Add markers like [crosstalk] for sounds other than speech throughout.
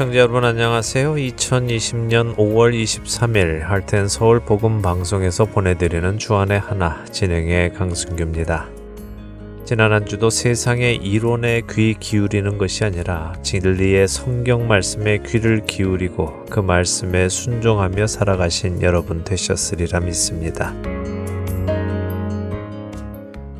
해청자 여러분 안녕하세요. 2020년 5월 23일 할텐 서울 복음 방송에서 보내드리는 주안의 하나 진행의 강승규입니다. 지난 한 주도 세상의 이론에 귀 기울이는 것이 아니라 진리의 성경 말씀에 귀를 기울이고 그 말씀에 순종하며 살아가신 여러분 되셨으리라 믿습니다.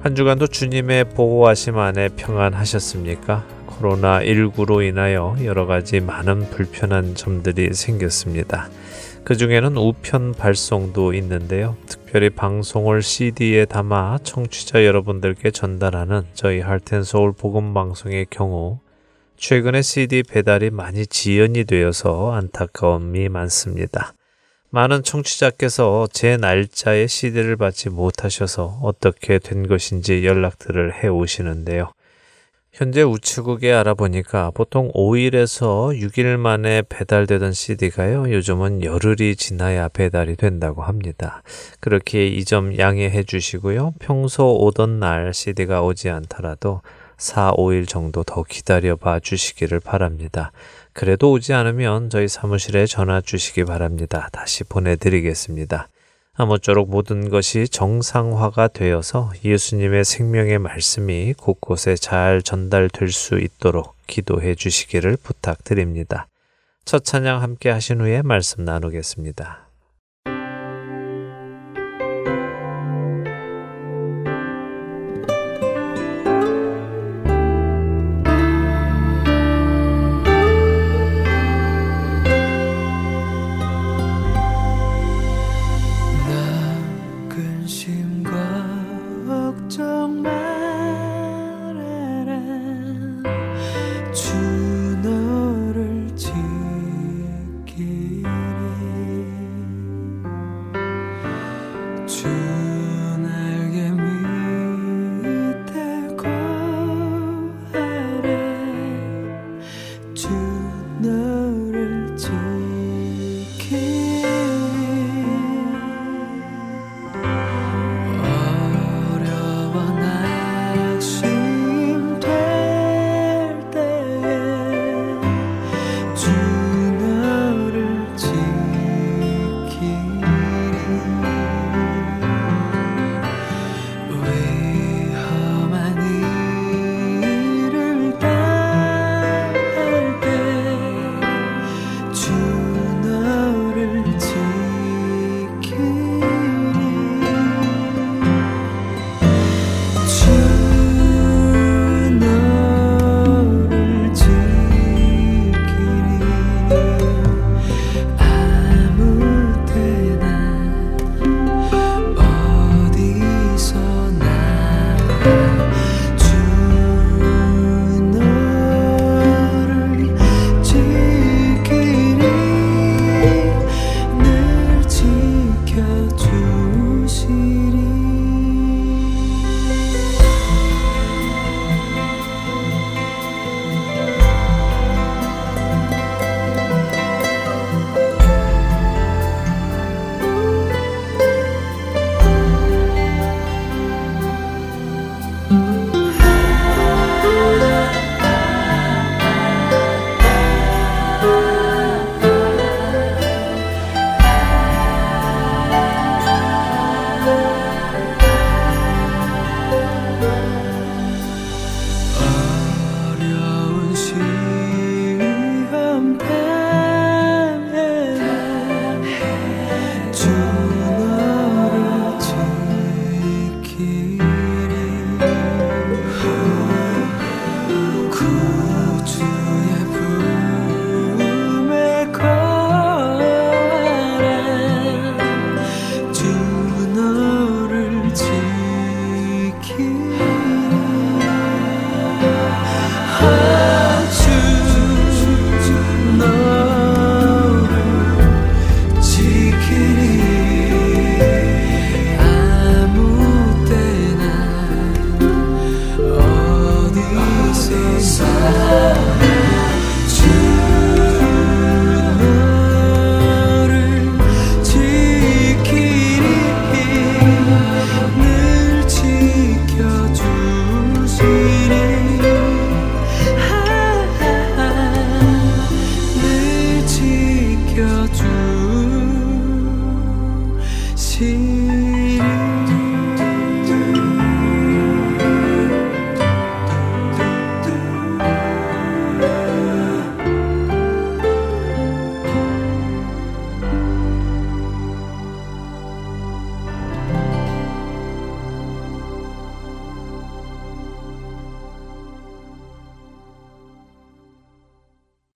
한 주간도 주님의 보호하심 안에 평안하셨습니까? 코로나19로 인하여 여러 가지 많은 불편한 점들이 생겼습니다. 그 중에는 우편 발송도 있는데요. 특별히 방송을 CD에 담아 청취자 여러분들께 전달하는 저희 할텐 서울 복음 방송의 경우 최근에 CD 배달이 많이 지연이 되어서 안타까움이 많습니다. 많은 청취자께서 제 날짜에 CD를 받지 못하셔서 어떻게 된 것인지 연락들을 해 오시는데요. 현재 우체국에 알아보니까 보통 5일에서 6일 만에 배달되던 CD가요, 요즘은 열흘이 지나야 배달이 된다고 합니다. 그렇게 이 점 양해해 주시고요. 평소 오던 날 CD가 오지 않더라도 4, 5일 정도 더 기다려 봐 주시기를 바랍니다. 그래도 오지 않으면 저희 사무실에 전화 주시기 바랍니다. 다시 보내드리겠습니다. 아무쪼록 모든 것이 정상화가 되어서 예수님의 생명의 말씀이 곳곳에 잘 전달될 수 있도록 기도해 주시기를 부탁드립니다. 첫 찬양 함께 하신 후에 말씀 나누겠습니다.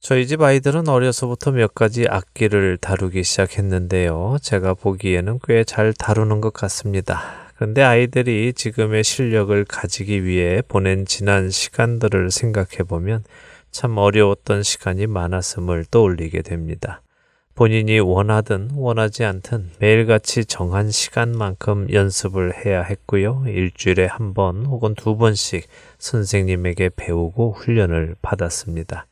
저희 집 아이들은 어려서부터 몇 가지 악기를 다루기 시작했는데요. 제가 보기에는 꽤 잘 다루는 것 같습니다. 그런데 아이들이 지금의 실력을 가지기 위해 보낸 지난 시간들을 생각해 보면 참 어려웠던 시간이 많았음을 떠올리게 됩니다. 본인이 원하든 원하지 않든 매일같이 정한 시간만큼 연습을 해야 했고요. 일주일에 한 번 혹은 두 번씩 선생님에게 배우고 훈련을 받았습니다.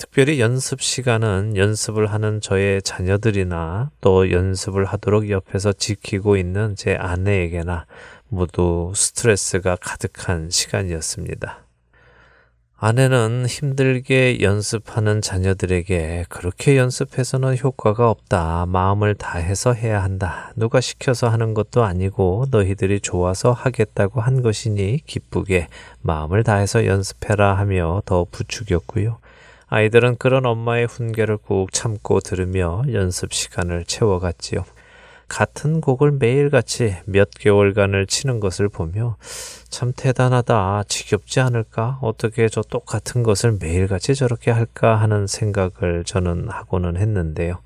특별히 연습 시간은 연습을 하는 저의 자녀들이나 또 연습을 하도록 옆에서 지키고 있는 제 아내에게나 모두 스트레스가 가득한 시간이었습니다. 아내는 힘들게 연습하는 자녀들에게 그렇게 연습해서는 효과가 없다. 마음을 다해서 해야 한다. 누가 시켜서 하는 것도 아니고 너희들이 좋아서 하겠다고 한 것이니 기쁘게 마음을 다해서 연습해라 하며 더 부추겼고요. 아이들은 그런 엄마의 훈계를 꾹 참고 들으며 연습 시간을 채워갔지요. 같은 곡을 매일같이 몇 개월간을 치는 것을 보며 참 대단하다, 지겹지 않을까? 어떻게 저 똑같은 것을 매일같이 저렇게 할까 하는 생각을 저는 하고는 했는데요.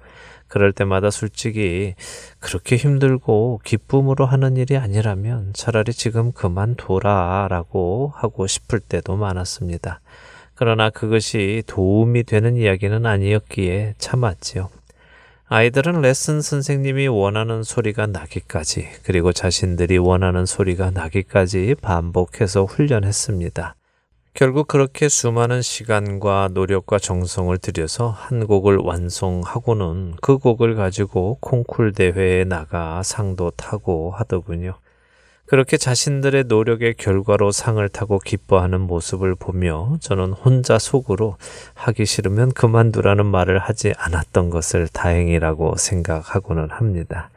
그럴 때마다 솔직히 그렇게 힘들고 기쁨으로 하는 일이 아니라면 차라리 지금 그만둬라 라고 하고 싶을 때도 많았습니다. 그러나 그것이 도움이 되는 이야기는 아니었기에 참았지요. 아이들은 레슨 선생님이 원하는 소리가 나기까지, 그리고 자신들이 원하는 소리가 나기까지 반복해서 훈련했습니다. 결국 그렇게 수많은 시간과 노력과 정성을 들여서 한 곡을 완성하고는 그 곡을 가지고 콩쿨 대회에 나가 상도 타고 하더군요. 그렇게 자신들의 노력의 결과로 상을 타고 기뻐하는 모습을 보며 저는 혼자 속으로 하기 싫으면 그만두라는 말을 하지 않았던 것을 다행이라고 생각하고는 합니다.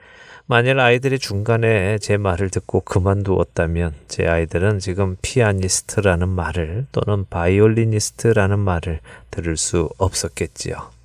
만일 아이들이 중간에 제 말을 듣고 그만두었다면 제 아이들은 지금 피아니스트라는 말을 또는 바이올리니스트라는 말을 들을 수 없었겠지요.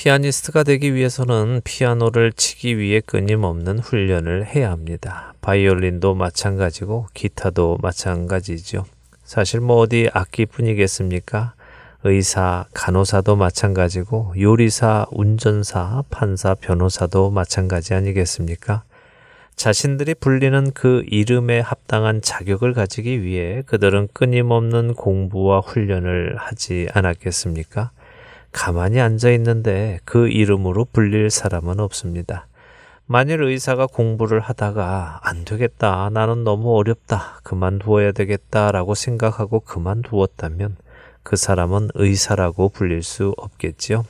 피아니스트가 되기 위해서는 피아노를 치기 위해 끊임없는 훈련을 해야 합니다. 바이올린도 마찬가지고 기타도 마찬가지죠. 사실 뭐 어디 악기뿐이겠습니까? 의사, 간호사도 마찬가지고 요리사, 운전사, 판사, 변호사도 마찬가지 아니겠습니까? 자신들이 불리는 그 이름에 합당한 자격을 가지기 위해 그들은 끊임없는 공부와 훈련을 하지 않았겠습니까? 가만히 앉아 있는데 그 이름으로 불릴 사람은 없습니다. 만일 의사가 공부를 하다가 안 되겠다, 나는 너무 어렵다, 그만두어야 되겠다라고 생각하고 그만두었다면 그 사람은 의사라고 불릴 수 없겠지요.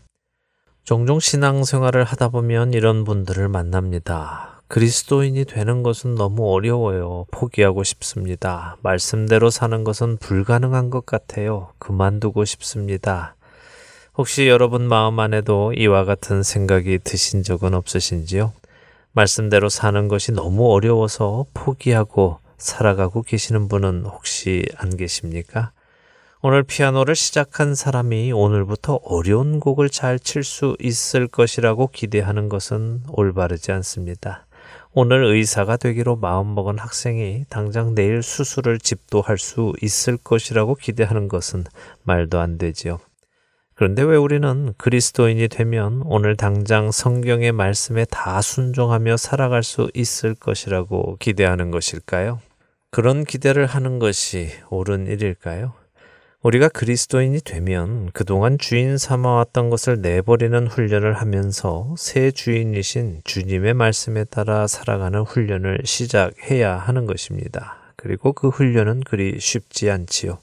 종종 신앙생활을 하다 보면 이런 분들을 만납니다. 그리스도인이 되는 것은 너무 어려워요. 포기하고 싶습니다. 말씀대로 사는 것은 불가능한 것 같아요. 그만두고 싶습니다. 혹시 여러분 마음 안에도 이와 같은 생각이 드신 적은 없으신지요? 말씀대로 사는 것이 너무 어려워서 포기하고 살아가고 계시는 분은 혹시 안 계십니까? 오늘 피아노를 시작한 사람이 오늘부터 어려운 곡을 잘 칠 수 있을 것이라고 기대하는 것은 올바르지 않습니다. 오늘 의사가 되기로 마음먹은 학생이 당장 내일 수술을 집도할 수 있을 것이라고 기대하는 것은 말도 안 되지요. 그런데 왜 우리는 그리스도인이 되면 오늘 당장 성경의 말씀에 다 순종하며 살아갈 수 있을 것이라고 기대하는 것일까요? 그런 기대를 하는 것이 옳은 일일까요? 우리가 그리스도인이 되면 그동안 주인 삼아왔던 것을 내버리는 훈련을 하면서 새 주인이신 주님의 말씀에 따라 살아가는 훈련을 시작해야 하는 것입니다. 그리고 그 훈련은 그리 쉽지 않지요.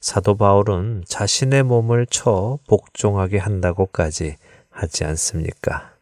사도 바울은 자신의 몸을 쳐 복종하게 한다고까지 하지 않습니까?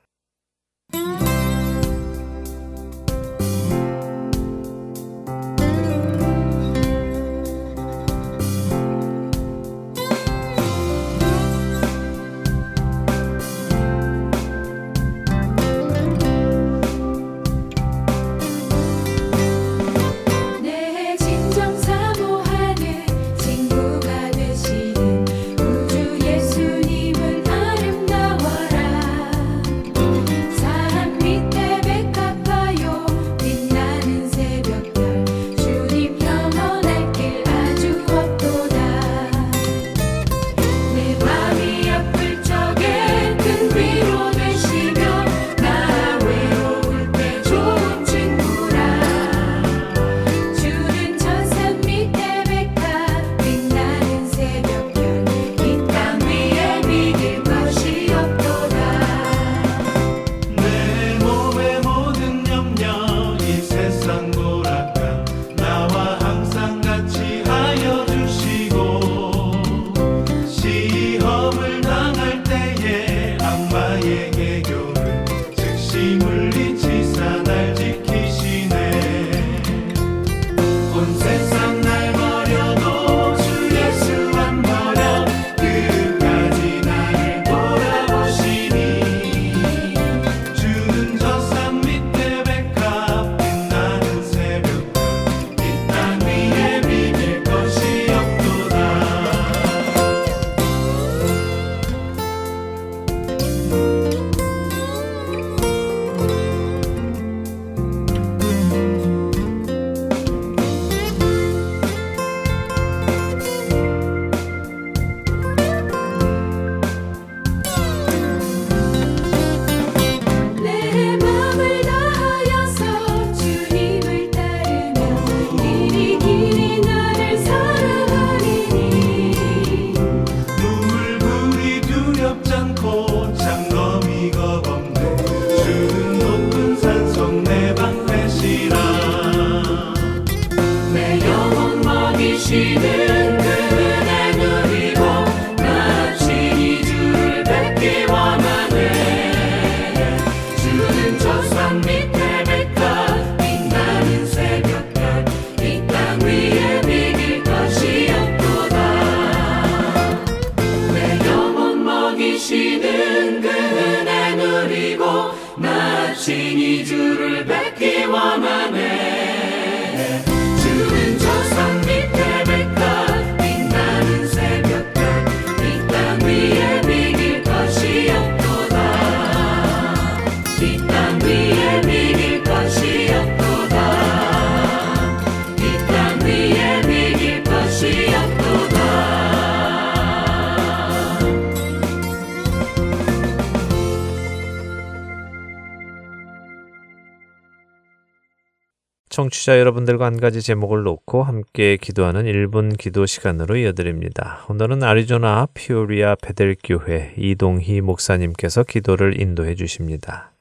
청취자 여러분들과 한 가지 제목을 놓고 함께 기도하는 1분 기도 시간으로 이어드립니다. 오늘은 아리조나 피오리아 베델교회 이동희 목사님께서 기도를 인도해 주십니다.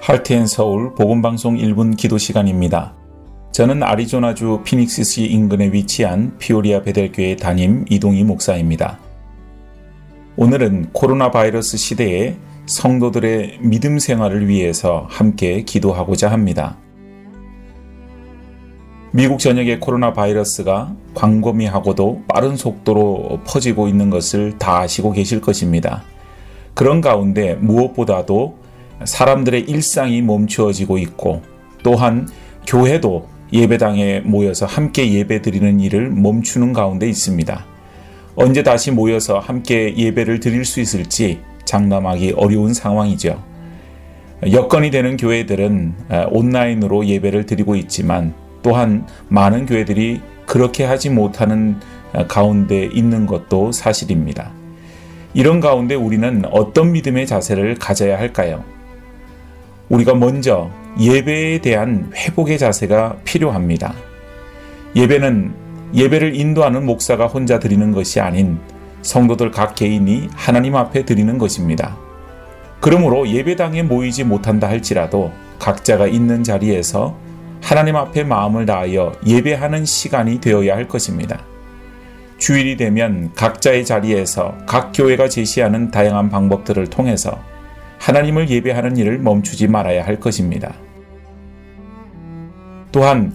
할트앤 서울 복음방송 1분 기도 시간입니다. 저는 아리조나주 피닉스시 인근에 위치한 피오리아 베델교회 담임 이동희 목사입니다. 오늘은 코로나 바이러스 시대에 성도들의 믿음 생활을 위해서 함께 기도하고자 합니다. 미국 전역의 코로나 바이러스가 광범위하고도 빠른 속도로 퍼지고 있는 것을 다 아시고 계실 것입니다. 그런 가운데 무엇보다도 사람들의 일상이 멈추어지고 있고 또한 교회도 예배당에 모여서 함께 예배 드리는 일을 멈추는 가운데 있습니다. 언제 다시 모여서 함께 예배를 드릴 수 있을지 장담하기 어려운 상황이죠. 여건이 되는 교회들은 온라인으로 예배를 드리고 있지만 또한 많은 교회들이 그렇게 하지 못하는 가운데 있는 것도 사실입니다. 이런 가운데 우리는 어떤 믿음의 자세를 가져야 할까요? 우리가 먼저 예배에 대한 회복의 자세가 필요합니다. 예배는 예배를 인도하는 목사가 혼자 드리는 것이 아닌 성도들 각 개인이 하나님 앞에 드리는 것입니다. 그러므로 예배당에 모이지 못한다 할지라도 각자가 있는 자리에서 하나님 앞에 마음을 다하여 예배하는 시간이 되어야 할 것입니다. 주일이 되면 각자의 자리에서 각 교회가 제시하는 다양한 방법들을 통해서 하나님을 예배하는 일을 멈추지 말아야 할 것입니다. 또한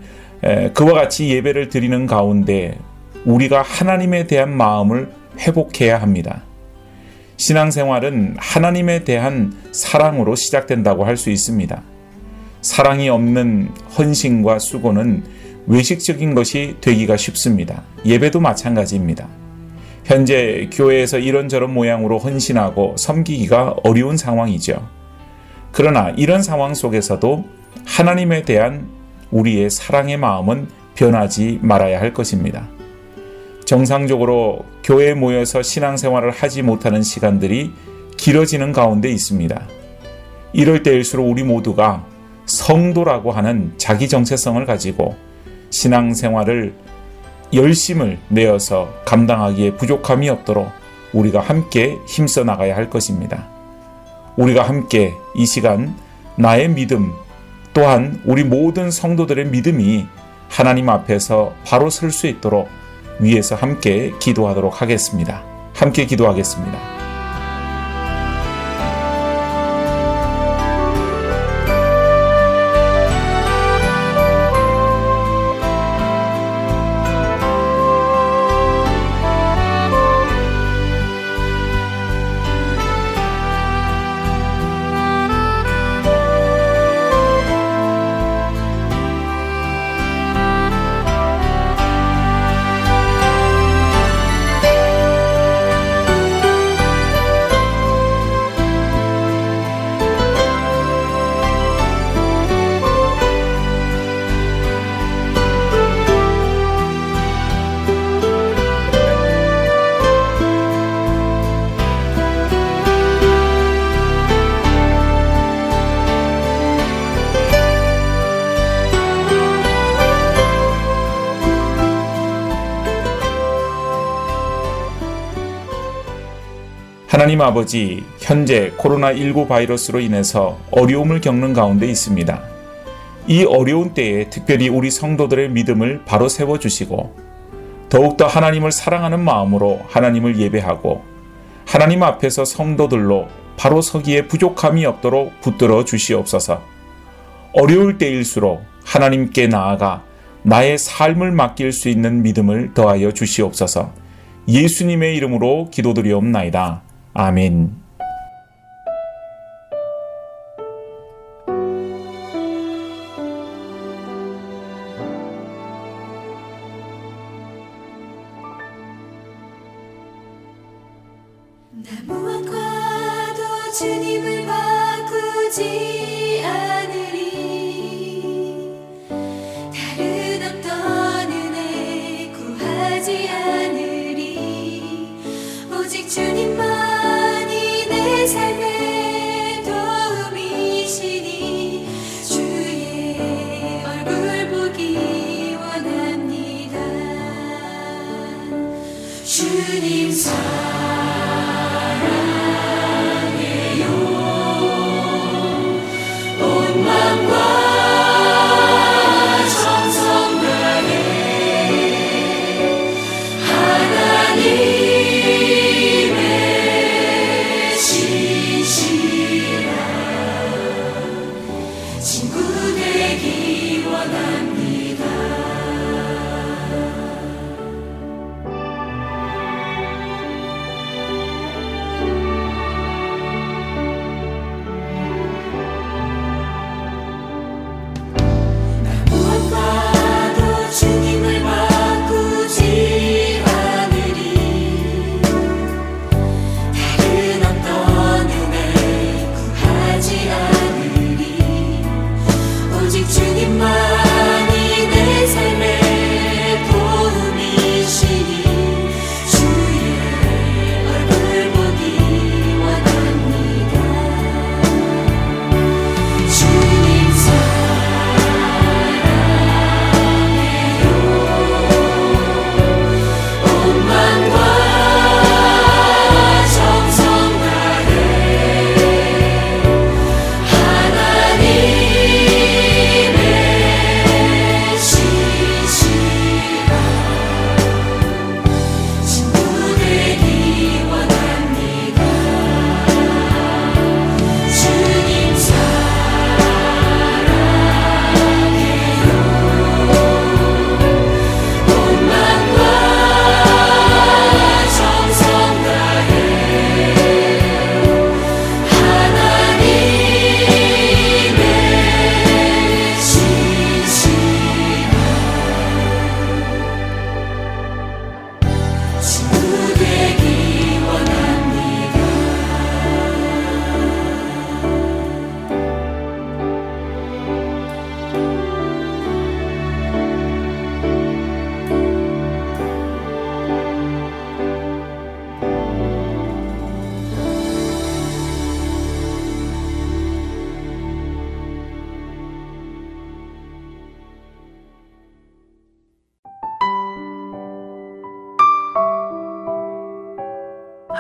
그와 같이 예배를 드리는 가운데 우리가 하나님에 대한 마음을 회복해야 합니다. 신앙생활은 하나님에 대한 사랑으로 시작된다고 할 수 있습니다. 사랑이 없는 헌신과 수고는 외식적인 것이 되기가 쉽습니다. 예배도 마찬가지입니다. 현재 교회에서 이런저런 모양으로 헌신하고 섬기기가 어려운 상황이죠. 그러나 이런 상황 속에서도 하나님에 대한 우리의 사랑의 마음은 변하지 말아야 할 것입니다. 정상적으로 교회에 모여서 신앙생활을 하지 못하는 시간들이 길어지는 가운데 있습니다. 이럴 때일수록 우리 모두가 성도라고 하는 자기 정체성을 가지고 신앙생활을 열심을 내어서 감당하기에 부족함이 없도록 우리가 함께 힘써 나가야 할 것입니다. 우리가 함께 이 시간 나의 믿음 또한 우리 모든 성도들의 믿음이 하나님 앞에서 바로 설 수 있도록 위에서 함께 기도하도록 하겠습니다. 함께 기도하겠습니다. 하나님 아버지, 현재 코로나19 바이러스로 인해서 어려움을 겪는 가운데 있습니다. 이 어려운 때에 특별히 우리 성도들의 믿음을 바로 세워주시고, 더욱더 하나님을 사랑하는 마음으로 하나님을 예배하고, 하나님 앞에서 성도들로 바로 서기에 부족함이 없도록 붙들어 주시옵소서. 어려울 때일수록 하나님께 나아가 나의 삶을 맡길 수 있는 믿음을 더하여 주시옵소서. 예수님의 이름으로 기도드리옵나이다. 아멘.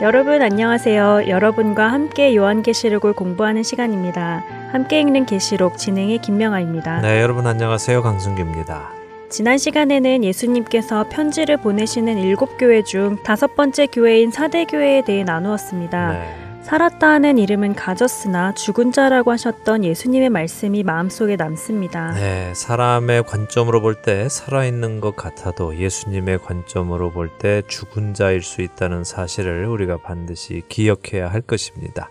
여러분 안녕하세요. 여러분과 함께 요한계시록을 공부하는 시간입니다. 함께 읽는 계시록 진행의 김명아입니다. 네, 여러분 안녕하세요. 강승규입니다. 지난 시간에는 예수님께서 편지를 보내시는 일곱 교회 중 다섯 번째 교회인 사대 교회에 대해 나누었습니다. 네. 살았다 하는 이름은 가졌으나 죽은 자라고 하셨던 예수님의 말씀이 마음속에 남습니다. 네, 사람의 관점으로 볼 때 살아있는 것 같아도 예수님의 관점으로 볼 때 죽은 자일 수 있다는 사실을 우리가 반드시 기억해야 할 것입니다.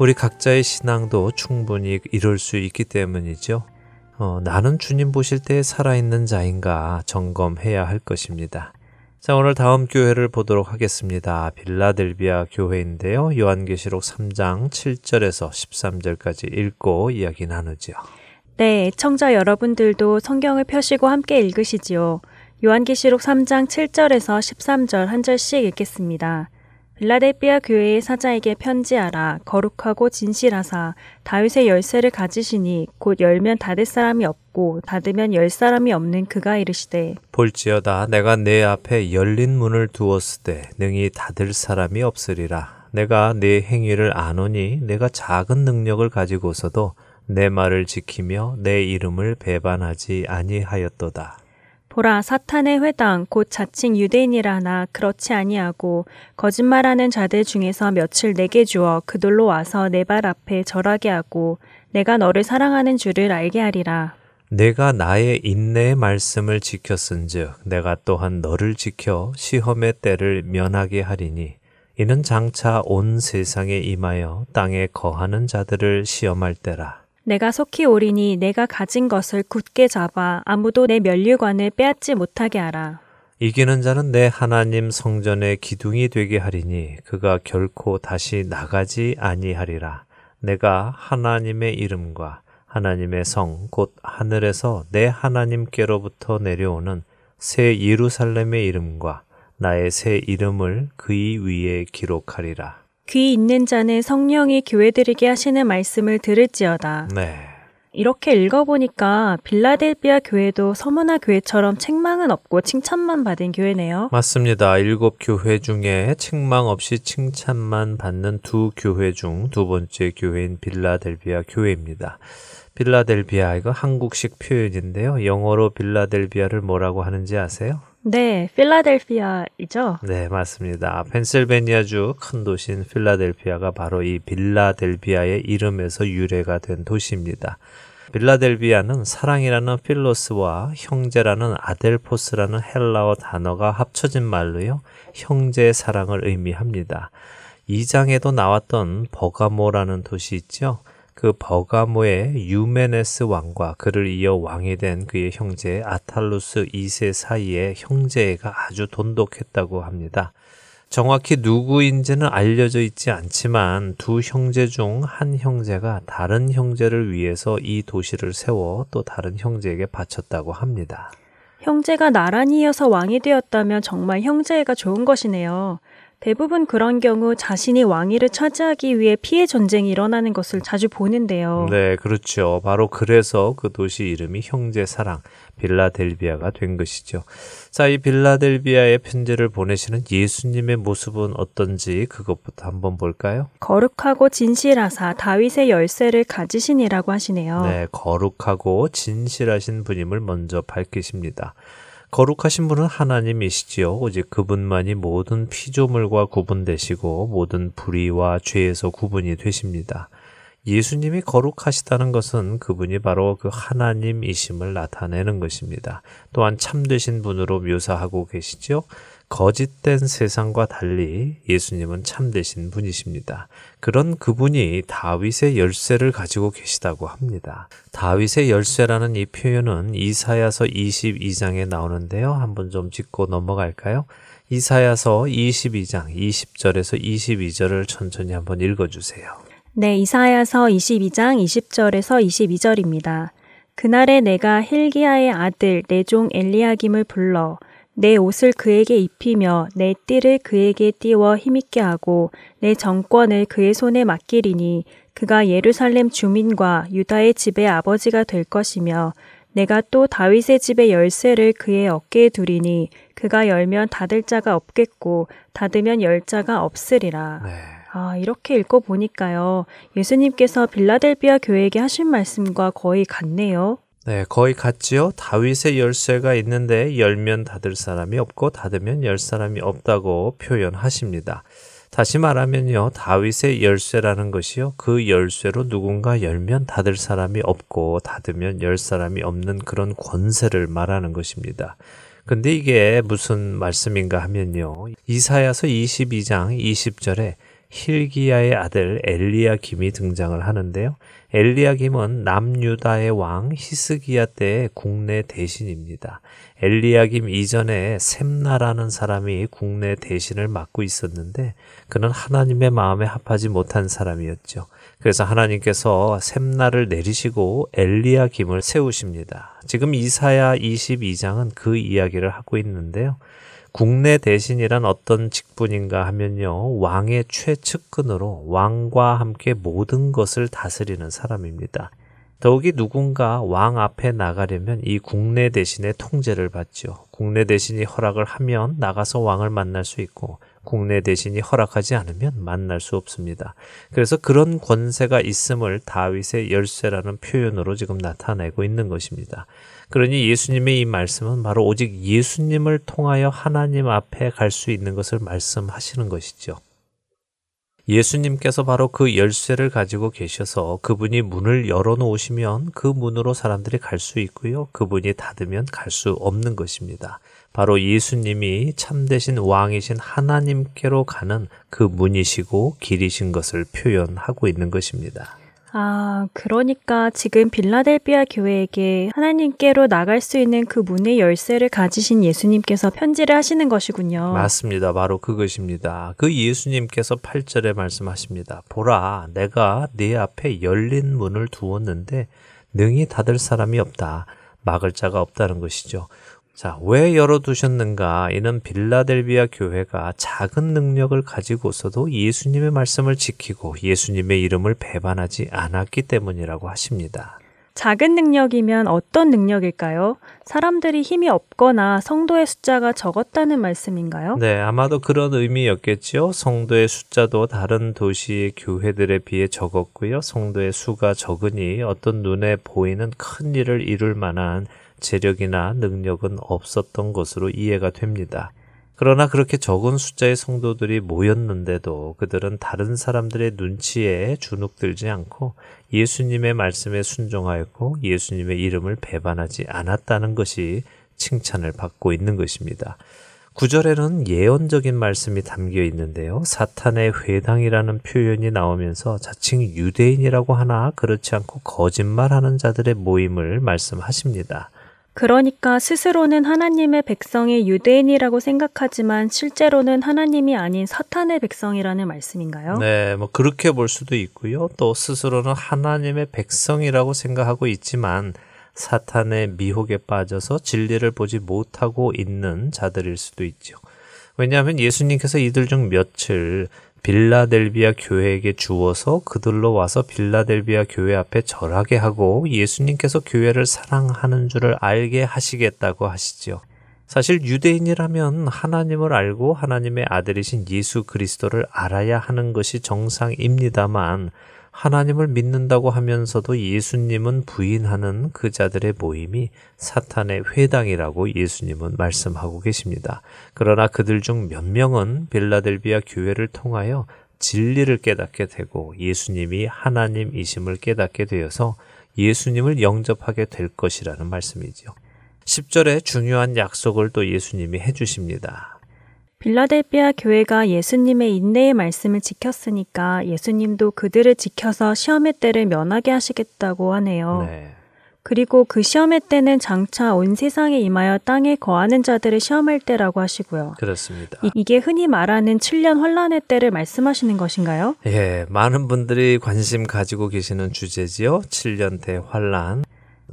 우리 각자의 신앙도 충분히 이룰 수 있기 때문이죠. 어, 나는 주님 보실 때 살아있는 자인가 점검해야 할 것입니다. 자, 오늘 다음 교회를 보도록 하겠습니다. 빌라델비아 교회인데요. 요한계시록 3장 7절에서 13절까지 읽고 이야기 나누죠. 네, 애청자 여러분들도 성경을 펴시고 함께 읽으시지요. 요한계시록 3장 7절에서 13절 한 절씩 읽겠습니다. 빌라델비아 교회의 사자에게 편지하라. 거룩하고 진실하사 다윗의 열쇠를 가지시니 곧 열면 닫을 사람이 없고 닫으면 열 사람이 없는 그가 이르시되 볼지어다 내가 내 앞에 열린 문을 두었을 때 능히 닫을 사람이 없으리라. 내가 내 행위를 아노니 내가 작은 능력을 가지고서도 내 말을 지키며 내 이름을 배반하지 아니하였도다. 보라 사탄의 회당 곧 자칭 유대인이라 하나 그렇지 아니하고 거짓말하는 자들 중에서 며칠 내게 주어 그들로 와서 내 발 앞에 절하게 하고 내가 너를 사랑하는 줄을 알게 하리라. 내가 나의 인내의 말씀을 지켰은즉 내가 또한 너를 지켜 시험의 때를 면하게 하리니 이는 장차 온 세상에 임하여 땅에 거하는 자들을 시험할 때라. 내가 속히 오리니 내가 가진 것을 굳게 잡아 아무도 내 면류관을 빼앗지 못하게 하라. 이기는 자는 내 하나님 성전의 기둥이 되게 하리니 그가 결코 다시 나가지 아니하리라. 내가 하나님의 이름과 하나님의 성 곧 하늘에서 내 하나님께로부터 내려오는 새 예루살렘의 이름과 나의 새 이름을 그의 위에 기록하리라. 귀 있는 자는 성령이 교회들에게 하시는 말씀을 들을지어다. 네. 이렇게 읽어보니까 빌라델비아 교회도 서문화 교회처럼 책망은 없고 칭찬만 받은 교회네요. 맞습니다. 일곱 교회 중에 책망 없이 칭찬만 받는 두 교회 중 두 번째 교회인 빌라델비아 교회입니다. 빌라델비아 이거 한국식 표현인데요. 영어로 빌라델비아를 뭐라고 하는지 아세요? 네, 필라델피아이죠. 네, 맞습니다. 펜실베니아주 큰 도시인 필라델피아가 바로 이 빌라델비아의 이름에서 유래가 된 도시입니다. 빌라델비아는 사랑이라는 필로스와 형제라는 아델포스라는 헬라어 단어가 합쳐진 말로요. 형제 사랑을 의미합니다. 2장에도 나왔던 버가모라는 도시 있죠. 그 버가모의 유메네스 왕과 그를 이어 왕이 된 그의 형제 아탈루스 2세 사이에 형제애가 아주 돈독했다고 합니다. 정확히 누구인지는 알려져 있지 않지만 두 형제 중 한 형제가 다른 형제를 위해서 이 도시를 세워 또 다른 형제에게 바쳤다고 합니다. 형제가 나란히 이어서 왕이 되었다면 정말 형제가 좋은 것이네요. 대부분 그런 경우 자신이 왕위를 차지하기 위해 피해 전쟁이 일어나는 것을 자주 보는데요. 네, 그렇죠. 바로 그래서 그 도시 이름이 형제 사랑 빌라델비아가 된 것이죠. 자, 이 빌라델비아의 편지를 보내시는 예수님의 모습은 어떤지 그것부터 한번 볼까요? 거룩하고 진실하사 다윗의 열쇠를 가지신이라고 하시네요. 네, 거룩하고 진실하신 분임을 먼저 밝히십니다. 거룩하신 분은 하나님이시지요. 오직 그분만이 모든 피조물과 구분되시고 모든 불의와 죄에서 구분이 되십니다. 예수님이 거룩하시다는 것은 그분이 바로 그 하나님이심을 나타내는 것입니다. 또한 참되신 분으로 묘사하고 계시죠. 거짓된 세상과 달리 예수님은 참되신 분이십니다. 그런 그분이 다윗의 열쇠를 가지고 계시다고 합니다. 다윗의 열쇠라는 이 표현은 이사야서 22장에 나오는데요. 한번 좀 짚고 넘어갈까요? 이사야서 22장 20절에서 22절을 천천히 한번 읽어 주세요. 네, 이사야서 22장 20절에서 22절입니다. 그날에 내가 힐기야의 아들 내 종 엘리야김을 불러 내 옷을 그에게 입히며 내 띠를 그에게 띄워 힘있게 하고 내 정권을 그의 손에 맡기리니 그가 예루살렘 주민과 유다의 집의 아버지가 될 것이며 내가 또 다윗의 집의 열쇠를 그의 어깨에 두리니 그가 열면 닫을 자가 없겠고 닫으면 열 자가 없으리라. 네. 아, 이렇게 읽고 보니까요. 예수님께서 빌라델비아 교회에게 하신 말씀과 거의 같네요. 네, 거의 같지요. 다윗의 열쇠가 있는데 열면 닫을 사람이 없고 닫으면 열 사람이 없다고 표현하십니다. 다시 말하면요, 다윗의 열쇠라는 것이요, 그 열쇠로 누군가 열면 닫을 사람이 없고 닫으면 열 사람이 없는 그런 권세를 말하는 것입니다. 근데 이게 무슨 말씀인가 하면요, 이사야서 22장 20절에 힐기야의 아들 엘리야김이 등장을 하는데요. 엘리야김은 남유다의 왕 히스기야 때의 국내 대신입니다. 엘리야김 이전에 셈나라는 사람이 국내 대신을 맡고 있었는데 그는 하나님의 마음에 합하지 못한 사람이었죠. 그래서 하나님께서 셈나를 내리시고 엘리야김을 세우십니다. 지금 이사야 22장은 그 이야기를 하고 있는데요. 국내 대신이란 어떤 직분인가 하면요. 왕의 최측근으로 왕과 함께 모든 것을 다스리는 사람입니다. 더욱이 누군가 왕 앞에 나가려면 이 국내 대신의 통제를 받죠. 국내 대신이 허락을 하면 나가서 왕을 만날 수 있고 국내 대신이 허락하지 않으면 만날 수 없습니다. 그래서 그런 권세가 있음을 다윗의 열쇠라는 표현으로 지금 나타내고 있는 것입니다. 그러니 예수님의 이 말씀은 바로 오직 예수님을 통하여 하나님 앞에 갈 수 있는 것을 말씀하시는 것이죠. 예수님께서 바로 그 열쇠를 가지고 계셔서 그분이 문을 열어 놓으시면 그 문으로 사람들이 갈 수 있고요. 그분이 닫으면 갈 수 없는 것입니다. 바로 예수님이 참되신 왕이신 하나님께로 가는 그 문이시고 길이신 것을 표현하고 있는 것입니다. 아, 그러니까 지금 빌라델비아 교회에게 하나님께로 나갈 수 있는 그 문의 열쇠를 가지신 예수님께서 편지를 하시는 것이군요. 맞습니다. 바로 그것입니다. 그 예수님께서 8절에 말씀하십니다. 보라, 내가 네 앞에 열린 문을 두었는데 능히 닫을 사람이 없다. 막을 자가 없다는 것이죠. 자, 왜 열어두셨는가? 이는 빌라델비아 교회가 작은 능력을 가지고서도 예수님의 말씀을 지키고 예수님의 이름을 배반하지 않았기 때문이라고 하십니다. 작은 능력이면 어떤 능력일까요? 사람들이 힘이 없거나 성도의 숫자가 적었다는 말씀인가요? 네, 아마도 그런 의미였겠죠. 성도의 숫자도 다른 도시의 교회들에 비해 적었고요. 성도의 수가 적으니 어떤 눈에 보이는 큰 일을 이룰 만한 재력이나 능력은 없었던 것으로 이해가 됩니다. 그러나 그렇게 적은 숫자의 성도들이 모였는데도 그들은 다른 사람들의 눈치에 주눅들지 않고 예수님의 말씀에 순종하였고 예수님의 이름을 배반하지 않았다는 것이 칭찬을 받고 있는 것입니다. 구절에는 예언적인 말씀이 담겨 있는데요. 사탄의 회당이라는 표현이 나오면서 자칭 유대인이라고 하나 그렇지 않고 거짓말하는 자들의 모임을 말씀하십니다. 그러니까 스스로는 하나님의 백성이 유대인이라고 생각하지만 실제로는 하나님이 아닌 사탄의 백성이라는 말씀인가요? 네, 뭐 그렇게 볼 수도 있고요. 또 스스로는 하나님의 백성이라고 생각하고 있지만 사탄의 미혹에 빠져서 진리를 보지 못하고 있는 자들일 수도 있죠. 왜냐하면 예수님께서 이들 중 며칠 빌라델비아 교회에게 주어서 그들로 와서 빌라델비아 교회 앞에 절하게 하고 예수님께서 교회를 사랑하는 줄을 알게 하시겠다고 하시죠. 사실 유대인이라면 하나님을 알고 하나님의 아들이신 예수 그리스도를 알아야 하는 것이 정상입니다만 하나님을 믿는다고 하면서도 예수님은 부인하는 그 자들의 모임이 사탄의 회당이라고 예수님은 말씀하고 계십니다. 그러나 그들 중 몇 명은 빌라델비아 교회를 통하여 진리를 깨닫게 되고 예수님이 하나님이심을 깨닫게 되어서 예수님을 영접하게 될 것이라는 말씀이죠. 10절에 중요한 약속을 또 예수님이 해주십니다. 빌라델비아 교회가 예수님의 인내의 말씀을 지켰으니까 예수님도 그들을 지켜서 시험의 때를 면하게 하시겠다고 하네요. 네. 그리고 그 시험의 때는 장차 온 세상에 임하여 땅에 거하는 자들을 시험할 때라고 하시고요. 그렇습니다. 이, 게 흔히 말하는 7년 환란의 때를 말씀하시는 것인가요? 예, 많은 분들이 관심 가지고 계시는 주제지요. 7년 대 환란.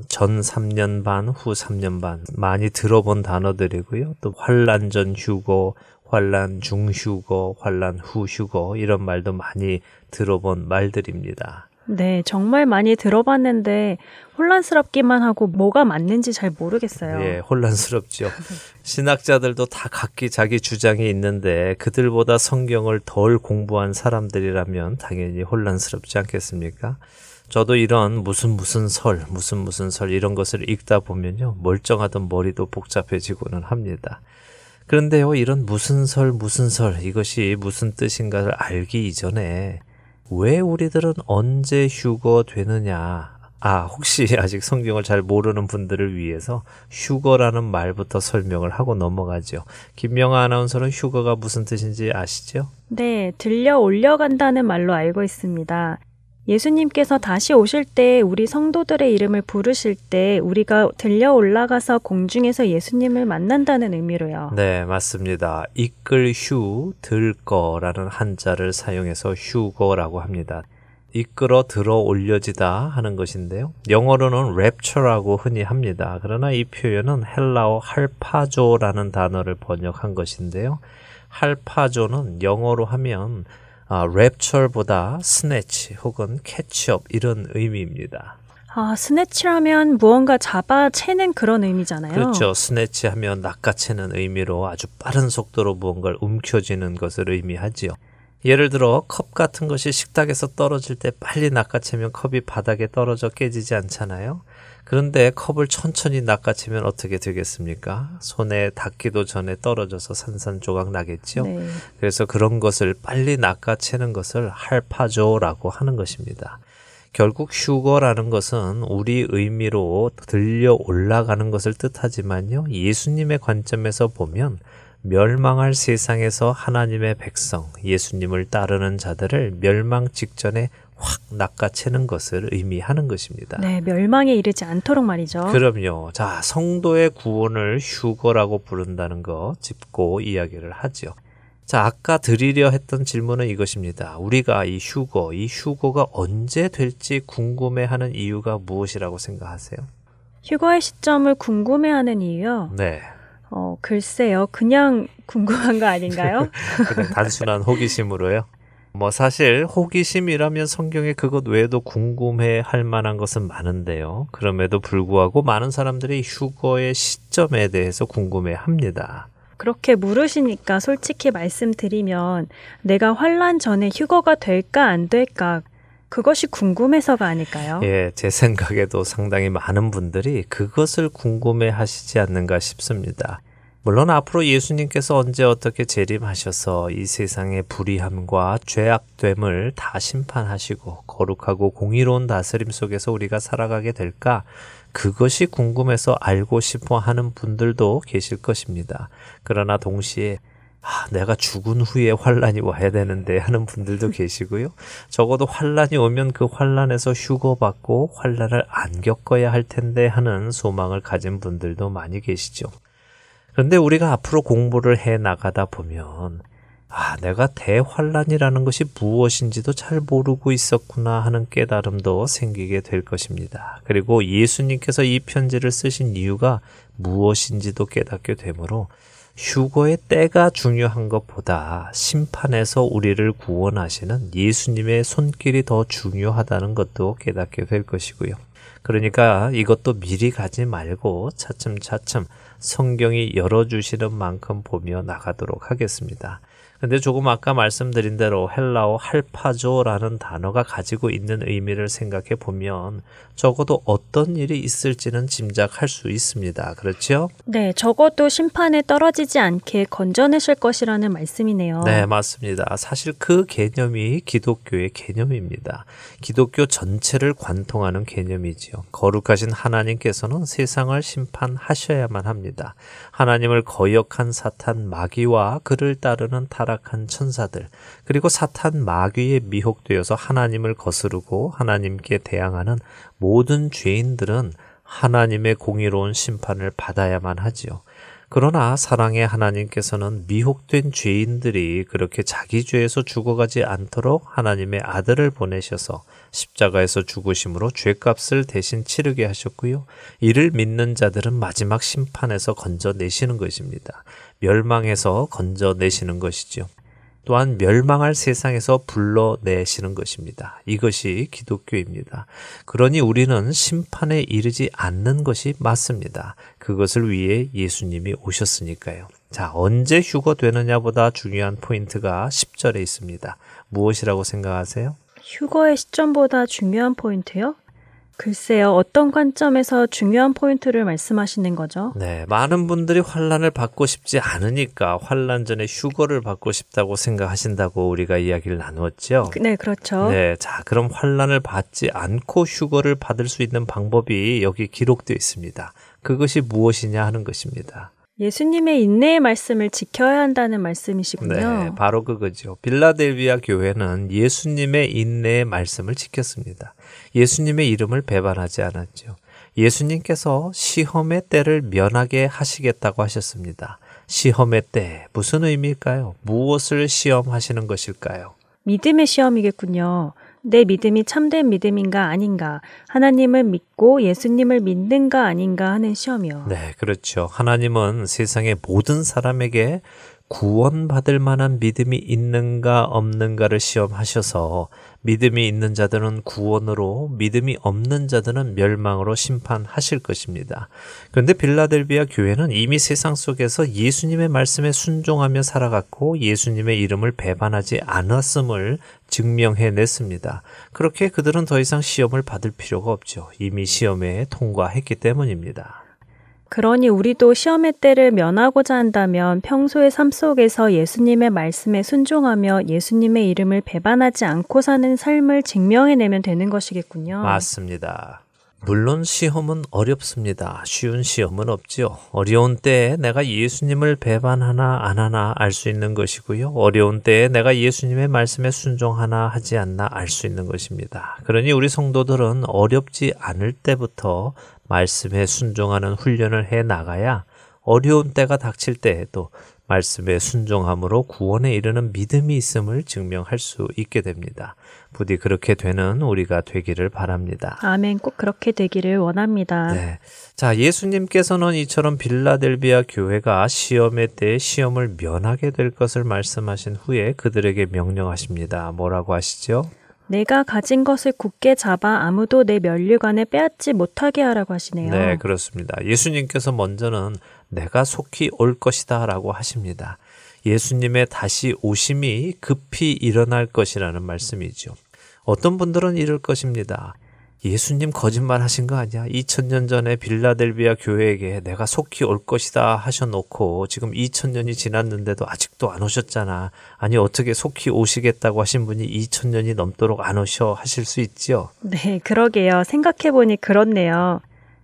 전 3년 반, 후 3년 반 많이 들어본 단어들이고요. 또 환란 전 휴거, 환란 중 휴거, 환란 후 휴거 이런 말도 많이 들어본 말들입니다. 네, 정말 많이 들어봤는데 혼란스럽기만 하고 뭐가 맞는지 잘 모르겠어요. 예, 혼란스럽죠. [laughs] 신학자들도 다 각기 자기 주장이 있는데 그들보다 성경을 덜 공부한 사람들이라면 당연히 혼란스럽지 않겠습니까? 저도 이런 무슨 무슨 설, 무슨 무슨 설 이런 것을 읽다 보면요. 멀쩡하던 머리도 복잡해지고는 합니다. 그런데요, 이런 무슨 설, 무슨 설, 이것이 무슨 뜻인가를 알기 이전에 왜 우리들은 언제 휴거 되느냐, 아, 혹시 [laughs] 아직 성경을 잘 모르는 분들을 위해서 휴거라는 말부터 설명을 하고 넘어가죠. 김명아 아나운서는 휴거가 무슨 뜻인지 아시죠? 네, 들려 올려간다는 말로 알고 있습니다. 예수님께서 다시 오실 때 우리 성도들의 이름을 부르실 때 우리가 들려 올라가서 공중에서 예수님을 만난다는 의미로요. 네, 맞습니다. 이끌 휴, 들 거라는 한자를 사용해서 휴거라고 합니다. 이끌어 들어 올려지다 하는 것인데요. 영어로는 rapture라고 흔히 합니다. 그러나 이 표현은 헬라어 할파조라는 단어를 번역한 것인데요. 할파조는 영어로 하면 아, rapture보다 snatch 혹은 catch up 이런 의미입니다. 아, snatch라면 무언가 잡아채는 그런 의미잖아요. 그렇죠. snatch 하면 낚아채는 의미로 아주 빠른 속도로 무언가를 움켜쥐는 것을 의미하지요. 예를 들어 컵 같은 것이 식탁에서 떨어질 때 빨리 낚아채면 컵이 바닥에 떨어져 깨지지 않잖아요. 그런데 컵을 천천히 낚아채면 어떻게 되겠습니까? 손에 닿기도 전에 떨어져서 산산조각 나겠죠. 네. 그래서 그런 것을 빨리 낚아채는 것을 할파조라고 하는 것입니다. 결국 휴거라는 것은 우리 의미로 들려 올라가는 것을 뜻하지만요. 예수님의 관점에서 보면 멸망할 세상에서 하나님의 백성, 예수님을 따르는 자들을 멸망 직전에 확 낚아채는 것을 의미하는 것입니다. 네, 멸망에 이르지 않도록 말이죠. 그럼요. 자, 성도의 구원을 휴거라고 부른다는 거 짚고 이야기를 하죠. 자, 아까 드리려 했던 질문은 이것입니다. 우리가 이 휴거, 이 휴거가 언제 될지 궁금해하는 이유가 무엇이라고 생각하세요? 휴거의 시점을 궁금해하는 이유요. 네. 어, 글쎄요. 그냥 궁금한 거 아닌가요? [laughs] 그냥 단순한 호기심으로요. 뭐 사실 호기심이라면 성경에 그것 외에도 궁금해 할 만한 것은 많은데요. 그럼에도 불구하고 많은 사람들이 휴거의 시점에 대해서 궁금해 합니다. 그렇게 물으시니까 솔직히 말씀드리면 내가 환란 전에 휴거가 될까 안 될까 그것이 궁금해서가 아닐까요? 예, 제 생각에도 상당히 많은 분들이 그것을 궁금해 하시지 않는가 싶습니다. 물론 앞으로 예수님께서 언제 어떻게 재림하셔서 이 세상의 불의함과 죄악됨을 다 심판하시고 거룩하고 공의로운 다스림 속에서 우리가 살아가게 될까? 그것이 궁금해서 알고 싶어 하는 분들도 계실 것입니다. 그러나 동시에 아, 내가 죽은 후에 환란이 와야 되는데 하는 분들도 계시고요. 적어도 환란이 오면 그 환란에서 휴거받고 환란을 안 겪어야 할 텐데 하는 소망을 가진 분들도 많이 계시죠. 그런데 우리가 앞으로 공부를 해 나가다 보면 아, 내가 대환란이라는 것이 무엇인지도 잘 모르고 있었구나 하는 깨달음도 생기게 될 것입니다. 그리고 예수님께서 이 편지를 쓰신 이유가 무엇인지도 깨닫게 되므로 휴거의 때가 중요한 것보다 심판에서 우리를 구원하시는 예수님의 손길이 더 중요하다는 것도 깨닫게 될 것이고요. 그러니까 이것도 미리 가지 말고 차츰차츰 성경이 열어주시는 만큼 보며 나가도록 하겠습니다. 근데 조금 아까 말씀드린 대로 헬라어 할파조라는 단어가 가지고 있는 의미를 생각해 보면 적어도 어떤 일이 있을지는 짐작할 수 있습니다. 그렇죠? 네, 적어도 심판에 떨어지지 않게 건져내실 것이라는 말씀이네요. 네, 맞습니다. 사실 그 개념이 기독교의 개념입니다. 기독교 전체를 관통하는 개념이지요. 거룩하신 하나님께서는 세상을 심판하셔야만 합니다. 하나님을 거역한 사탄 마귀와 그를 따르는 타락 한 천사들, 그리고 사탄 마귀에 미혹되어서 하나님을 거스르고 하나님께 대항하는 모든 죄인들은 하나님의 공의로운 심판을 받아야만 하지요. 그러나 사랑의 하나님께서는 미혹된 죄인들이 그렇게 자기 죄에서 죽어가지 않도록 하나님의 아들을 보내셔서 십자가에서 죽으심으로 죄값을 대신 치르게 하셨고요. 이를 믿는 자들은 마지막 심판에서 건져내시는 것입니다. 멸망에서 건져내시는 것이죠. 또한 멸망할 세상에서 불러내시는 것입니다. 이것이 기독교입니다. 그러니 우리는 심판에 이르지 않는 것이 맞습니다. 그것을 위해 예수님이 오셨으니까요. 자, 언제 휴거 되느냐보다 중요한 포인트가 10절에 있습니다. 무엇이라고 생각하세요? 휴거의 시점보다 중요한 포인트요? 글쎄요, 어떤 관점에서 중요한 포인트를 말씀하시는 거죠? 네, 많은 분들이 환란을 받고 싶지 않으니까 환란 전에 휴거를 받고 싶다고 생각하신다고 우리가 이야기를 나누었죠. 네, 그렇죠. 네, 자, 그럼 환란을 받지 않고 휴거를 받을 수 있는 방법이 여기 기록되어 있습니다. 그것이 무엇이냐 하는 것입니다. 예수님의 인내의 말씀을 지켜야 한다는 말씀이시군요. 네, 바로 그거죠. 빌라델비아 교회는 예수님의 인내의 말씀을 지켰습니다. 예수님의 이름을 배반하지 않았죠. 예수님께서 시험의 때를 면하게 하시겠다고 하셨습니다. 시험의 때 무슨 의미일까요? 무엇을 시험하시는 것일까요? 믿음의 시험이겠군요. 내 믿음이 참된 믿음인가 아닌가, 하나님을 믿고 예수님을 믿는가 아닌가 하는 시험이요. 네, 그렇죠. 하나님은 세상의 모든 사람에게 구원받을 만한 믿음이 있는가 없는가를 시험하셔서 믿음이 있는 자들은 구원으로 믿음이 없는 자들은 멸망으로 심판하실 것입니다. 그런데 빌라델비아 교회는 이미 세상 속에서 예수님의 말씀에 순종하며 살아갔고 예수님의 이름을 배반하지 않았음을 증명해 냈습니다. 그렇게 그들은 더 이상 시험을 받을 필요가 없죠. 이미 시험에 통과했기 때문입니다. 그러니 우리도 시험의 때를 면하고자 한다면 평소의 삶 속에서 예수님의 말씀에 순종하며 예수님의 이름을 배반하지 않고 사는 삶을 증명해내면 되는 것이겠군요. 맞습니다. 물론 시험은 어렵습니다. 쉬운 시험은 없지요. 어려운 때에 내가 예수님을 배반하나 안 하나 알 수 있는 것이고요. 어려운 때에 내가 예수님의 말씀에 순종하나 하지 않나 알 수 있는 것입니다. 그러니 우리 성도들은 어렵지 않을 때부터 말씀에 순종하는 훈련을 해 나가야 어려운 때가 닥칠 때에도 말씀에 순종함으로 구원에 이르는 믿음이 있음을 증명할 수 있게 됩니다. 부디 그렇게 되는 우리가 되기를 바랍니다. 아멘. 꼭 그렇게 되기를 원합니다. 네. 자, 예수님께서는 이처럼 빌라델비아 교회가 시험의 때에 시험을 면하게 될 것을 말씀하신 후에 그들에게 명령하십니다. 뭐라고 하시죠? 내가 가진 것을 굳게 잡아 아무도 내 면류관에 빼앗지 못하게 하라고 하시네요. 네, 그렇습니다. 예수님께서 먼저는 내가 속히 올 것이다 라고 하십니다. 예수님의 다시 오심이 급히 일어날 것이라는 말씀이죠. 어떤 분들은 이럴 것입니다. 예수님 거짓말 하신 거 아니야? 2000년 전에 빌라델비아 교회에게 내가 속히 올 것이다 하셔놓고 지금 2000년이 지났는데도 아직도 안 오셨잖아. 아니 어떻게 속히 오시겠다고 하신 분이 2000년이 넘도록 안 오셔 하실 수 있지요? 네, 그러게요. 생각해보니 그렇네요.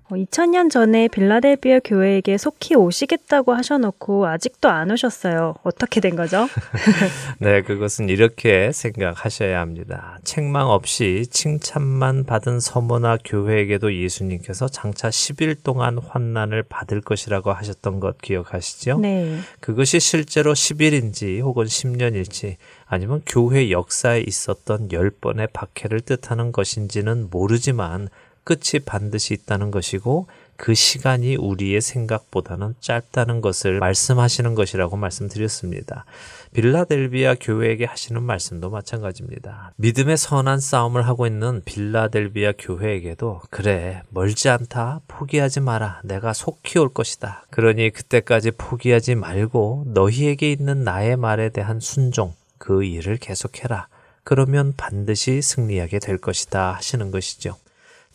2000년 전에 빌라델비아 교회에게 속히 오시겠다고 하셔놓고 아직도 안 오셨어요. 어떻게 된 거죠? [laughs] 네, 그것은 이렇게 생각하셔야 합니다. 책망 없이 칭찬만 받은 서머나 교회에게도 예수님께서 장차 10일 동안 환난을 받을 것이라고 하셨던 것 기억하시죠? 네. 그것이 실제로 10일인지 혹은 10년일지 아니면 교회 역사에 있었던 10번의 박해를 뜻하는 것인지는 모르지만 끝이 반드시 있다는 것이고 그 시간이 우리의 생각보다는 짧다는 것을 말씀하시는 것이라고 말씀드렸습니다. 빌라델비아 교회에게 하시는 말씀도 마찬가지입니다. 믿음의 선한 싸움을 하고 있는 빌라델비아 교회에게도 그래 멀지 않다 포기하지 마라 내가 속히 올 것이다. 그러니 그때까지 포기하지 말고 너희에게 있는 나의 말에 대한 순종 그 일을 계속해라. 그러면 반드시 승리하게 될 것이다 하시는 것이죠.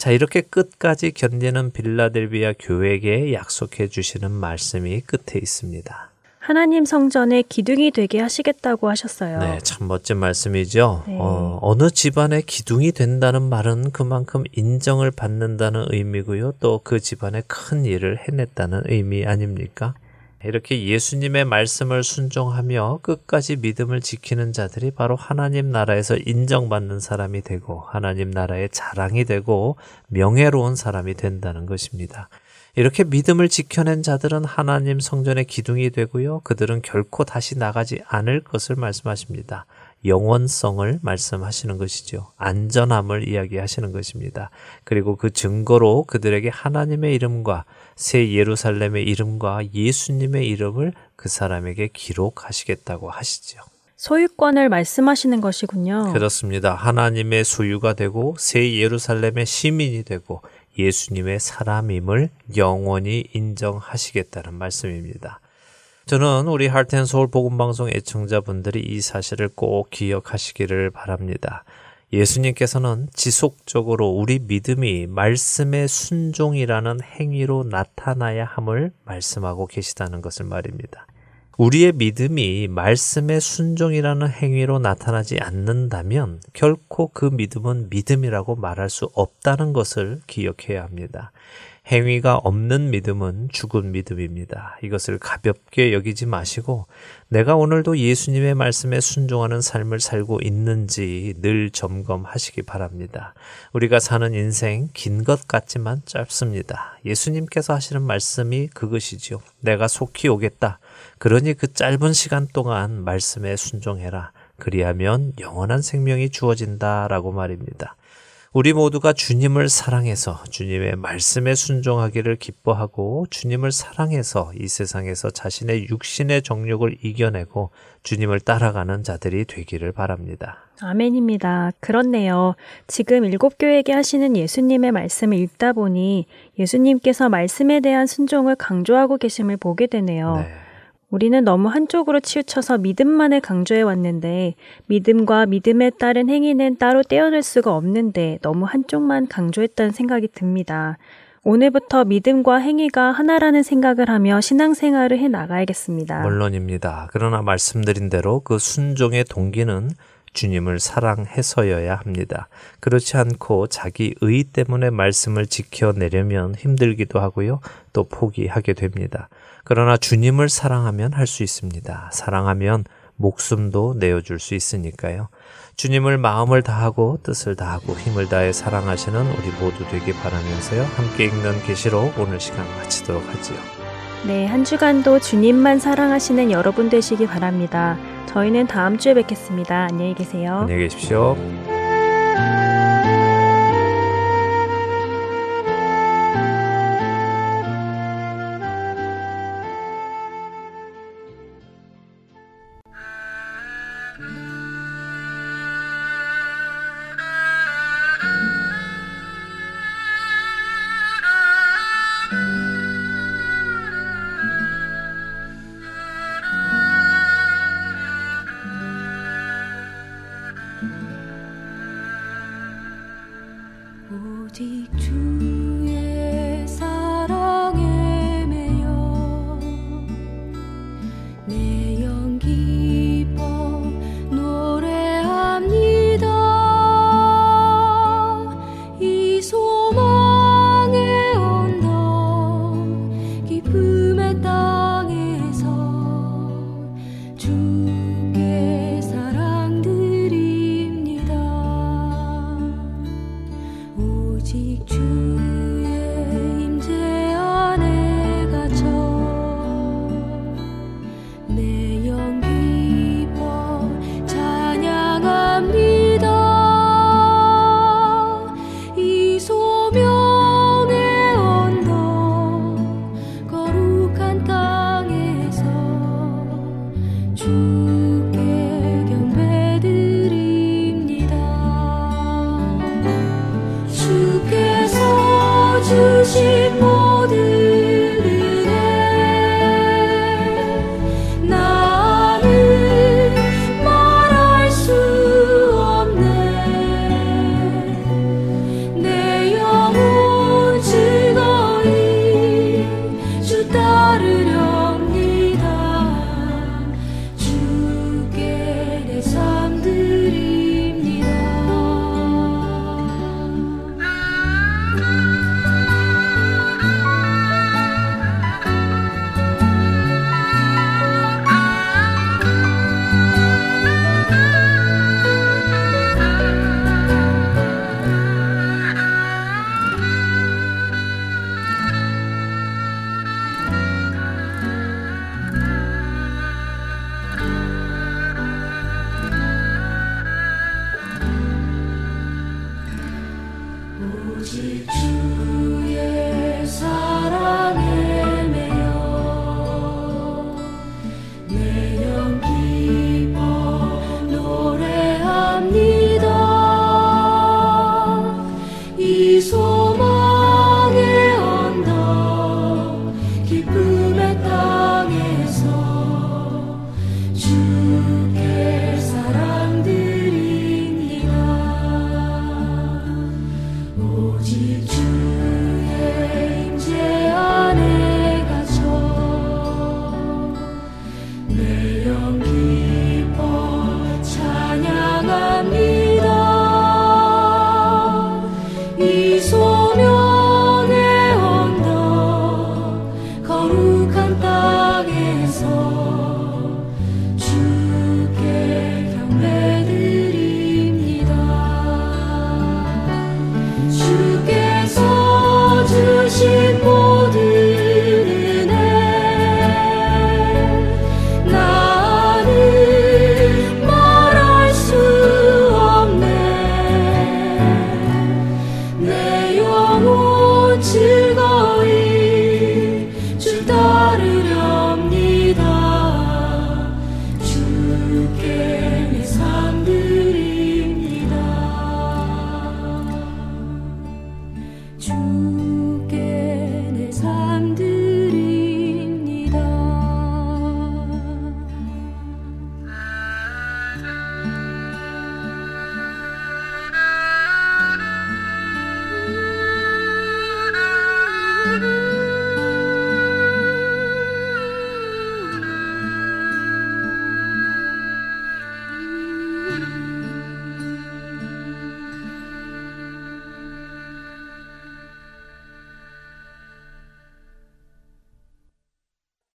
자, 이렇게 끝까지 견디는 빌라델비아 교회에게 약속해 주시는 말씀이 끝에 있습니다. 하나님 성전에 기둥이 되게 하시겠다고 하셨어요. 네, 참 멋진 말씀이죠. 네. 어, 어느 집안의 기둥이 된다는 말은 그만큼 인정을 받는다는 의미고요. 또 그 집안의 큰 일을 해냈다는 의미 아닙니까? 이렇게 예수님의 말씀을 순종하며 끝까지 믿음을 지키는 자들이 바로 하나님 나라에서 인정받는 사람이 되고 하나님 나라의 자랑이 되고 명예로운 사람이 된다는 것입니다. 이렇게 믿음을 지켜낸 자들은 하나님 성전의 기둥이 되고요. 그들은 결코 다시 나가지 않을 것을 말씀하십니다. 영원성을 말씀하시는 것이죠. 안전함을 이야기하시는 것입니다. 그리고 그 증거로 그들에게 하나님의 이름과 새 예루살렘의 이름과 예수님의 이름을 그 사람에게 기록하시겠다고 하시죠. 소유권을 말씀하시는 것이군요. 그렇습니다. 하나님의 소유가 되고 새 예루살렘의 시민이 되고 예수님의 사람임을 영원히 인정하시겠다는 말씀입니다. 저는 우리 할텐 서울 복음 방송 애청자분들이 이 사실을 꼭 기억하시기를 바랍니다. 예수님께서는 지속적으로 우리 믿음이 말씀의 순종이라는 행위로 나타나야 함을 말씀하고 계시다는 것을 말입니다. 우리의 믿음이 말씀의 순종이라는 행위로 나타나지 않는다면 결코 그 믿음은 믿음이라고 말할 수 없다는 것을 기억해야 합니다. 행위가 없는 믿음은 죽은 믿음입니다. 이것을 가볍게 여기지 마시고 내가 오늘도 예수님의 말씀에 순종하는 삶을 살고 있는지 늘 점검하시기 바랍니다. 우리가 사는 인생 긴 것 같지만 짧습니다. 예수님께서 하시는 말씀이 그것이지요. 내가 속히 오겠다. 그러니 그 짧은 시간 동안 말씀에 순종해라. 그리하면 영원한 생명이 주어진다라고 말입니다. 우리 모두가 주님을 사랑해서 주님의 말씀에 순종하기를 기뻐하고 주님을 사랑해서 이 세상에서 자신의 육신의 정욕을 이겨내고 주님을 따라가는 자들이 되기를 바랍니다. 아멘입니다. 그렇네요. 지금 일곱 교회에게 하시는 예수님의 말씀을 읽다 보니 예수님께서 말씀에 대한 순종을 강조하고 계심을 보게 되네요. 네. 우리는 너무 한쪽으로 치우쳐서 믿음만을 강조해 왔는데 믿음과 믿음에 따른 행위는 따로 떼어낼 수가 없는데 너무 한쪽만 강조했다는 생각이 듭니다. 오늘부터 믿음과 행위가 하나라는 생각을 하며 신앙생활을 해 나가야겠습니다. 물론입니다. 그러나 말씀드린 대로 그 순종의 동기는 주님을 사랑해서여야 합니다. 그렇지 않고 자기 의 때문에 말씀을 지켜내려면 힘들기도 하고요. 또 포기하게 됩니다. 그러나 주님을 사랑하면 할 수 있습니다. 사랑하면 목숨도 내어줄 수 있으니까요. 주님을 마음을 다하고 뜻을 다하고 힘을 다해 사랑하시는 우리 모두 되기 바라면서요. 함께 읽는 계시로 오늘 시간 마치도록 하지요. 네, 한 주간도 주님만 사랑하시는 여러분 되시기 바랍니다. 저희는 다음 주에 뵙겠습니다. 안녕히 계세요. 안녕히 계십시오.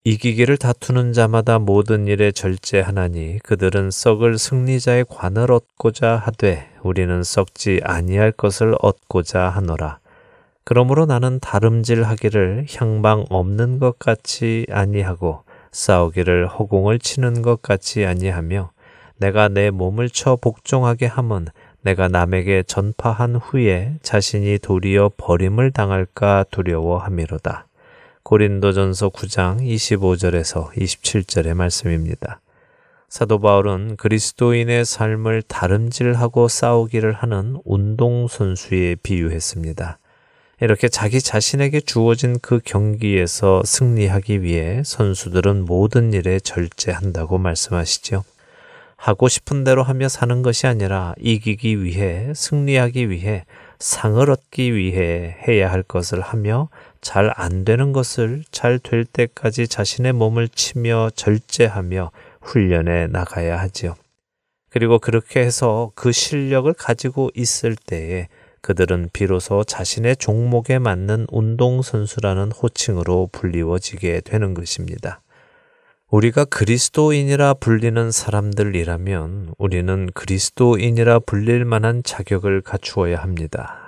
이기기를 다투는 자마다 모든 일에 절제하나니 그들은 썩을 승리자의 관을 얻고자 하되 우리는 썩지 아니할 것을 얻고자 하노라. 그러므로 나는 다름질하기를 향방 없는 것 같이 아니하고 싸우기를 허공을 치는 것 같이 아니하며 내가 내 몸을 쳐 복종하게 함은 내가 남에게 전파한 후에 자신이 도리어 버림을 당할까 두려워함이로다. 고린도전서 9장 25절에서 27절의 말씀입니다. 사도 바울은 그리스도인의 삶을 다름질하고 싸우기를 하는 운동선수에 비유했습니다. 이렇게 자기 자신에게 주어진 그 경기에서 승리하기 위해 선수들은 모든 일에 절제한다고 말씀하시죠. 하고 싶은 대로 하며 사는 것이 아니라 이기기 위해, 승리하기 위해, 상을 얻기 위해 해야 할 것을 하며 잘 안 되는 것을 잘 될 때까지 자신의 몸을 치며 절제하며 훈련해 나가야 하지요. 그리고 그렇게 해서 그 실력을 가지고 있을 때에 그들은 비로소 자신의 종목에 맞는 운동선수라는 호칭으로 불리워지게 되는 것입니다. 우리가 그리스도인이라 불리는 사람들이라면 우리는 그리스도인이라 불릴 만한 자격을 갖추어야 합니다.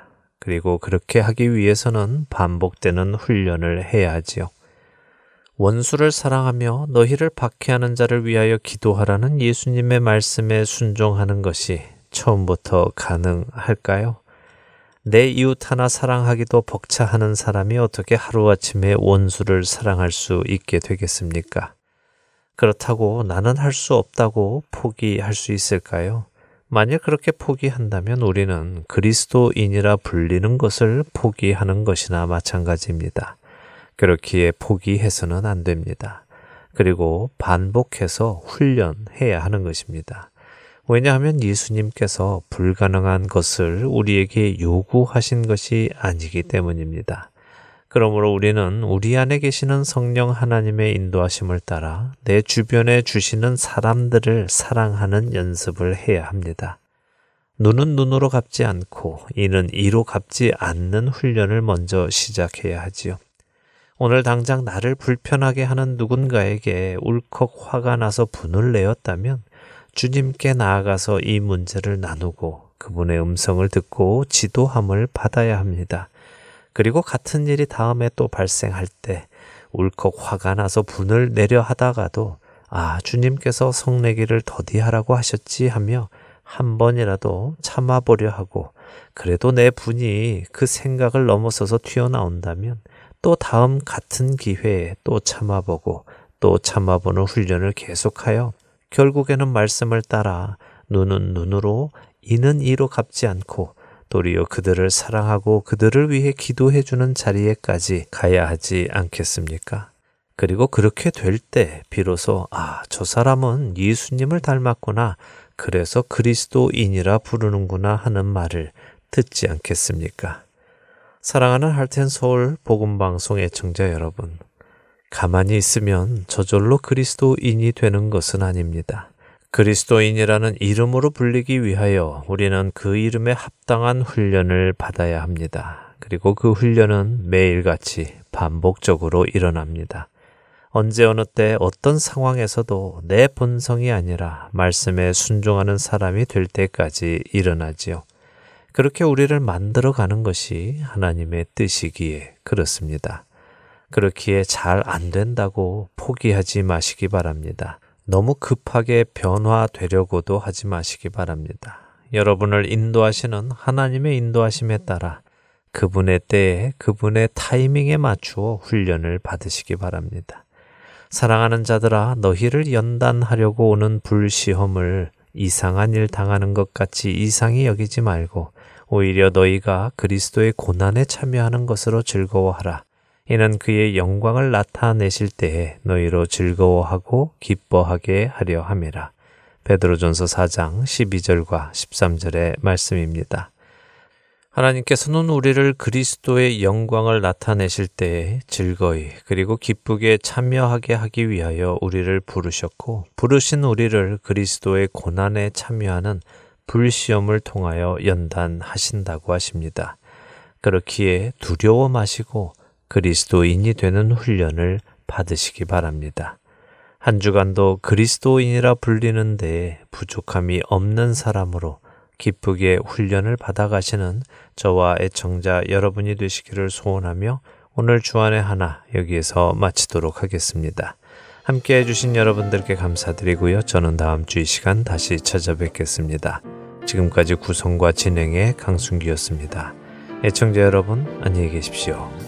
그리고 그렇게 하기 위해서는 반복되는 훈련을 해야 하지요. 원수를 사랑하며 너희를 박해하는 자를 위하여 기도하라는 예수님의 말씀에 순종하는 것이 처음부터 가능할까요? 내 이웃 하나 사랑하기도 벅차하는 사람이 어떻게 하루아침에 원수를 사랑할 수 있게 되겠습니까? 그렇다고 나는 할 수 없다고 포기할 수 있을까요? 만일 그렇게 포기한다면 우리는 그리스도인이라 불리는 것을 포기하는 것이나 마찬가지입니다. 그렇기에 포기해서는 안 됩니다. 그리고 반복해서 훈련해야 하는 것입니다. 왜냐하면 예수님께서 불가능한 것을 우리에게 요구하신 것이 아니기 때문입니다. 그러므로 우리는 우리 안에 계시는 성령 하나님의 인도하심을 따라 내 주변에 주시는 사람들을 사랑하는 연습을 해야 합니다. 눈은 눈으로 갚지 않고 이는 이로 갚지 않는 훈련을 먼저 시작해야 하지요. 오늘 당장 나를 불편하게 하는 누군가에게 울컥 화가 나서 분을 내었다면 주님께 나아가서 이 문제를 나누고 그분의 음성을 듣고 지도함을 받아야 합니다. 그리고 같은 일이 다음에 또 발생할 때 울컥 화가 나서 분을 내려 하다가도 아, 주님께서 성내기를 더디하라고 하셨지 하며 한 번이라도 참아보려 하고 그래도 내 분이 그 생각을 넘어서서 튀어나온다면 또 다음 같은 기회에 또 참아보고 또 참아보는 훈련을 계속하여 결국에는 말씀을 따라 눈은 눈으로 이는 이로 갚지 않고 도리어 그들을 사랑하고 그들을 위해 기도해 주는 자리에까지 가야 하지 않겠습니까? 그리고 그렇게 될 때 비로소 아, 저 사람은 예수님을 닮았구나. 그래서 그리스도인이라 부르는구나 하는 말을 듣지 않겠습니까? 사랑하는 할텐 서울 복음 방송 애청자 여러분. 가만히 있으면 저절로 그리스도인이 되는 것은 아닙니다. 그리스도인이라는 이름으로 불리기 위하여 우리는 그 이름에 합당한 훈련을 받아야 합니다. 그리고 그 훈련은 매일같이 반복적으로 일어납니다. 언제 어느 때 어떤 상황에서도 내 본성이 아니라 말씀에 순종하는 사람이 될 때까지 일어나지요. 그렇게 우리를 만들어 가는 것이 하나님의 뜻이기에 그렇습니다. 그렇기에 잘 안 된다고 포기하지 마시기 바랍니다. 너무 급하게 변화되려고도 하지 마시기 바랍니다. 여러분을 인도하시는 하나님의 인도하심에 따라 그분의 때에 그분의 타이밍에 맞추어 훈련을 받으시기 바랍니다. 사랑하는 자들아 너희를 연단하려고 오는 불시험을 이상한 일 당하는 것 같이 이상히 여기지 말고 오히려 너희가 그리스도의 고난에 참여하는 것으로 즐거워하라. 이는 그의 영광을 나타내실 때에 너희로 즐거워하고 기뻐하게 하려 함이라. 베드로전서 4장 12절과 13절의 말씀입니다. 하나님께서는 우리를 그리스도의 영광을 나타내실 때에 즐거이 그리고 기쁘게 참여하게 하기 위하여 우리를 부르셨고 부르신 우리를 그리스도의 고난에 참여하는 불시험을 통하여 연단하신다고 하십니다. 그렇기에 두려워 마시고 그리스도인이 되는 훈련을 받으시기 바랍니다. 한 주간도 그리스도인이라 불리는데 부족함이 없는 사람으로 기쁘게 훈련을 받아가시는 저와 애청자 여러분이 되시기를 소원하며 오늘 주안의 하나 여기에서 마치도록 하겠습니다. 함께 해주신 여러분들께 감사드리고요. 저는 다음 주 이 시간 다시 찾아뵙겠습니다. 지금까지 구성과 진행의 강순기였습니다. 애청자 여러분, 안녕히 계십시오.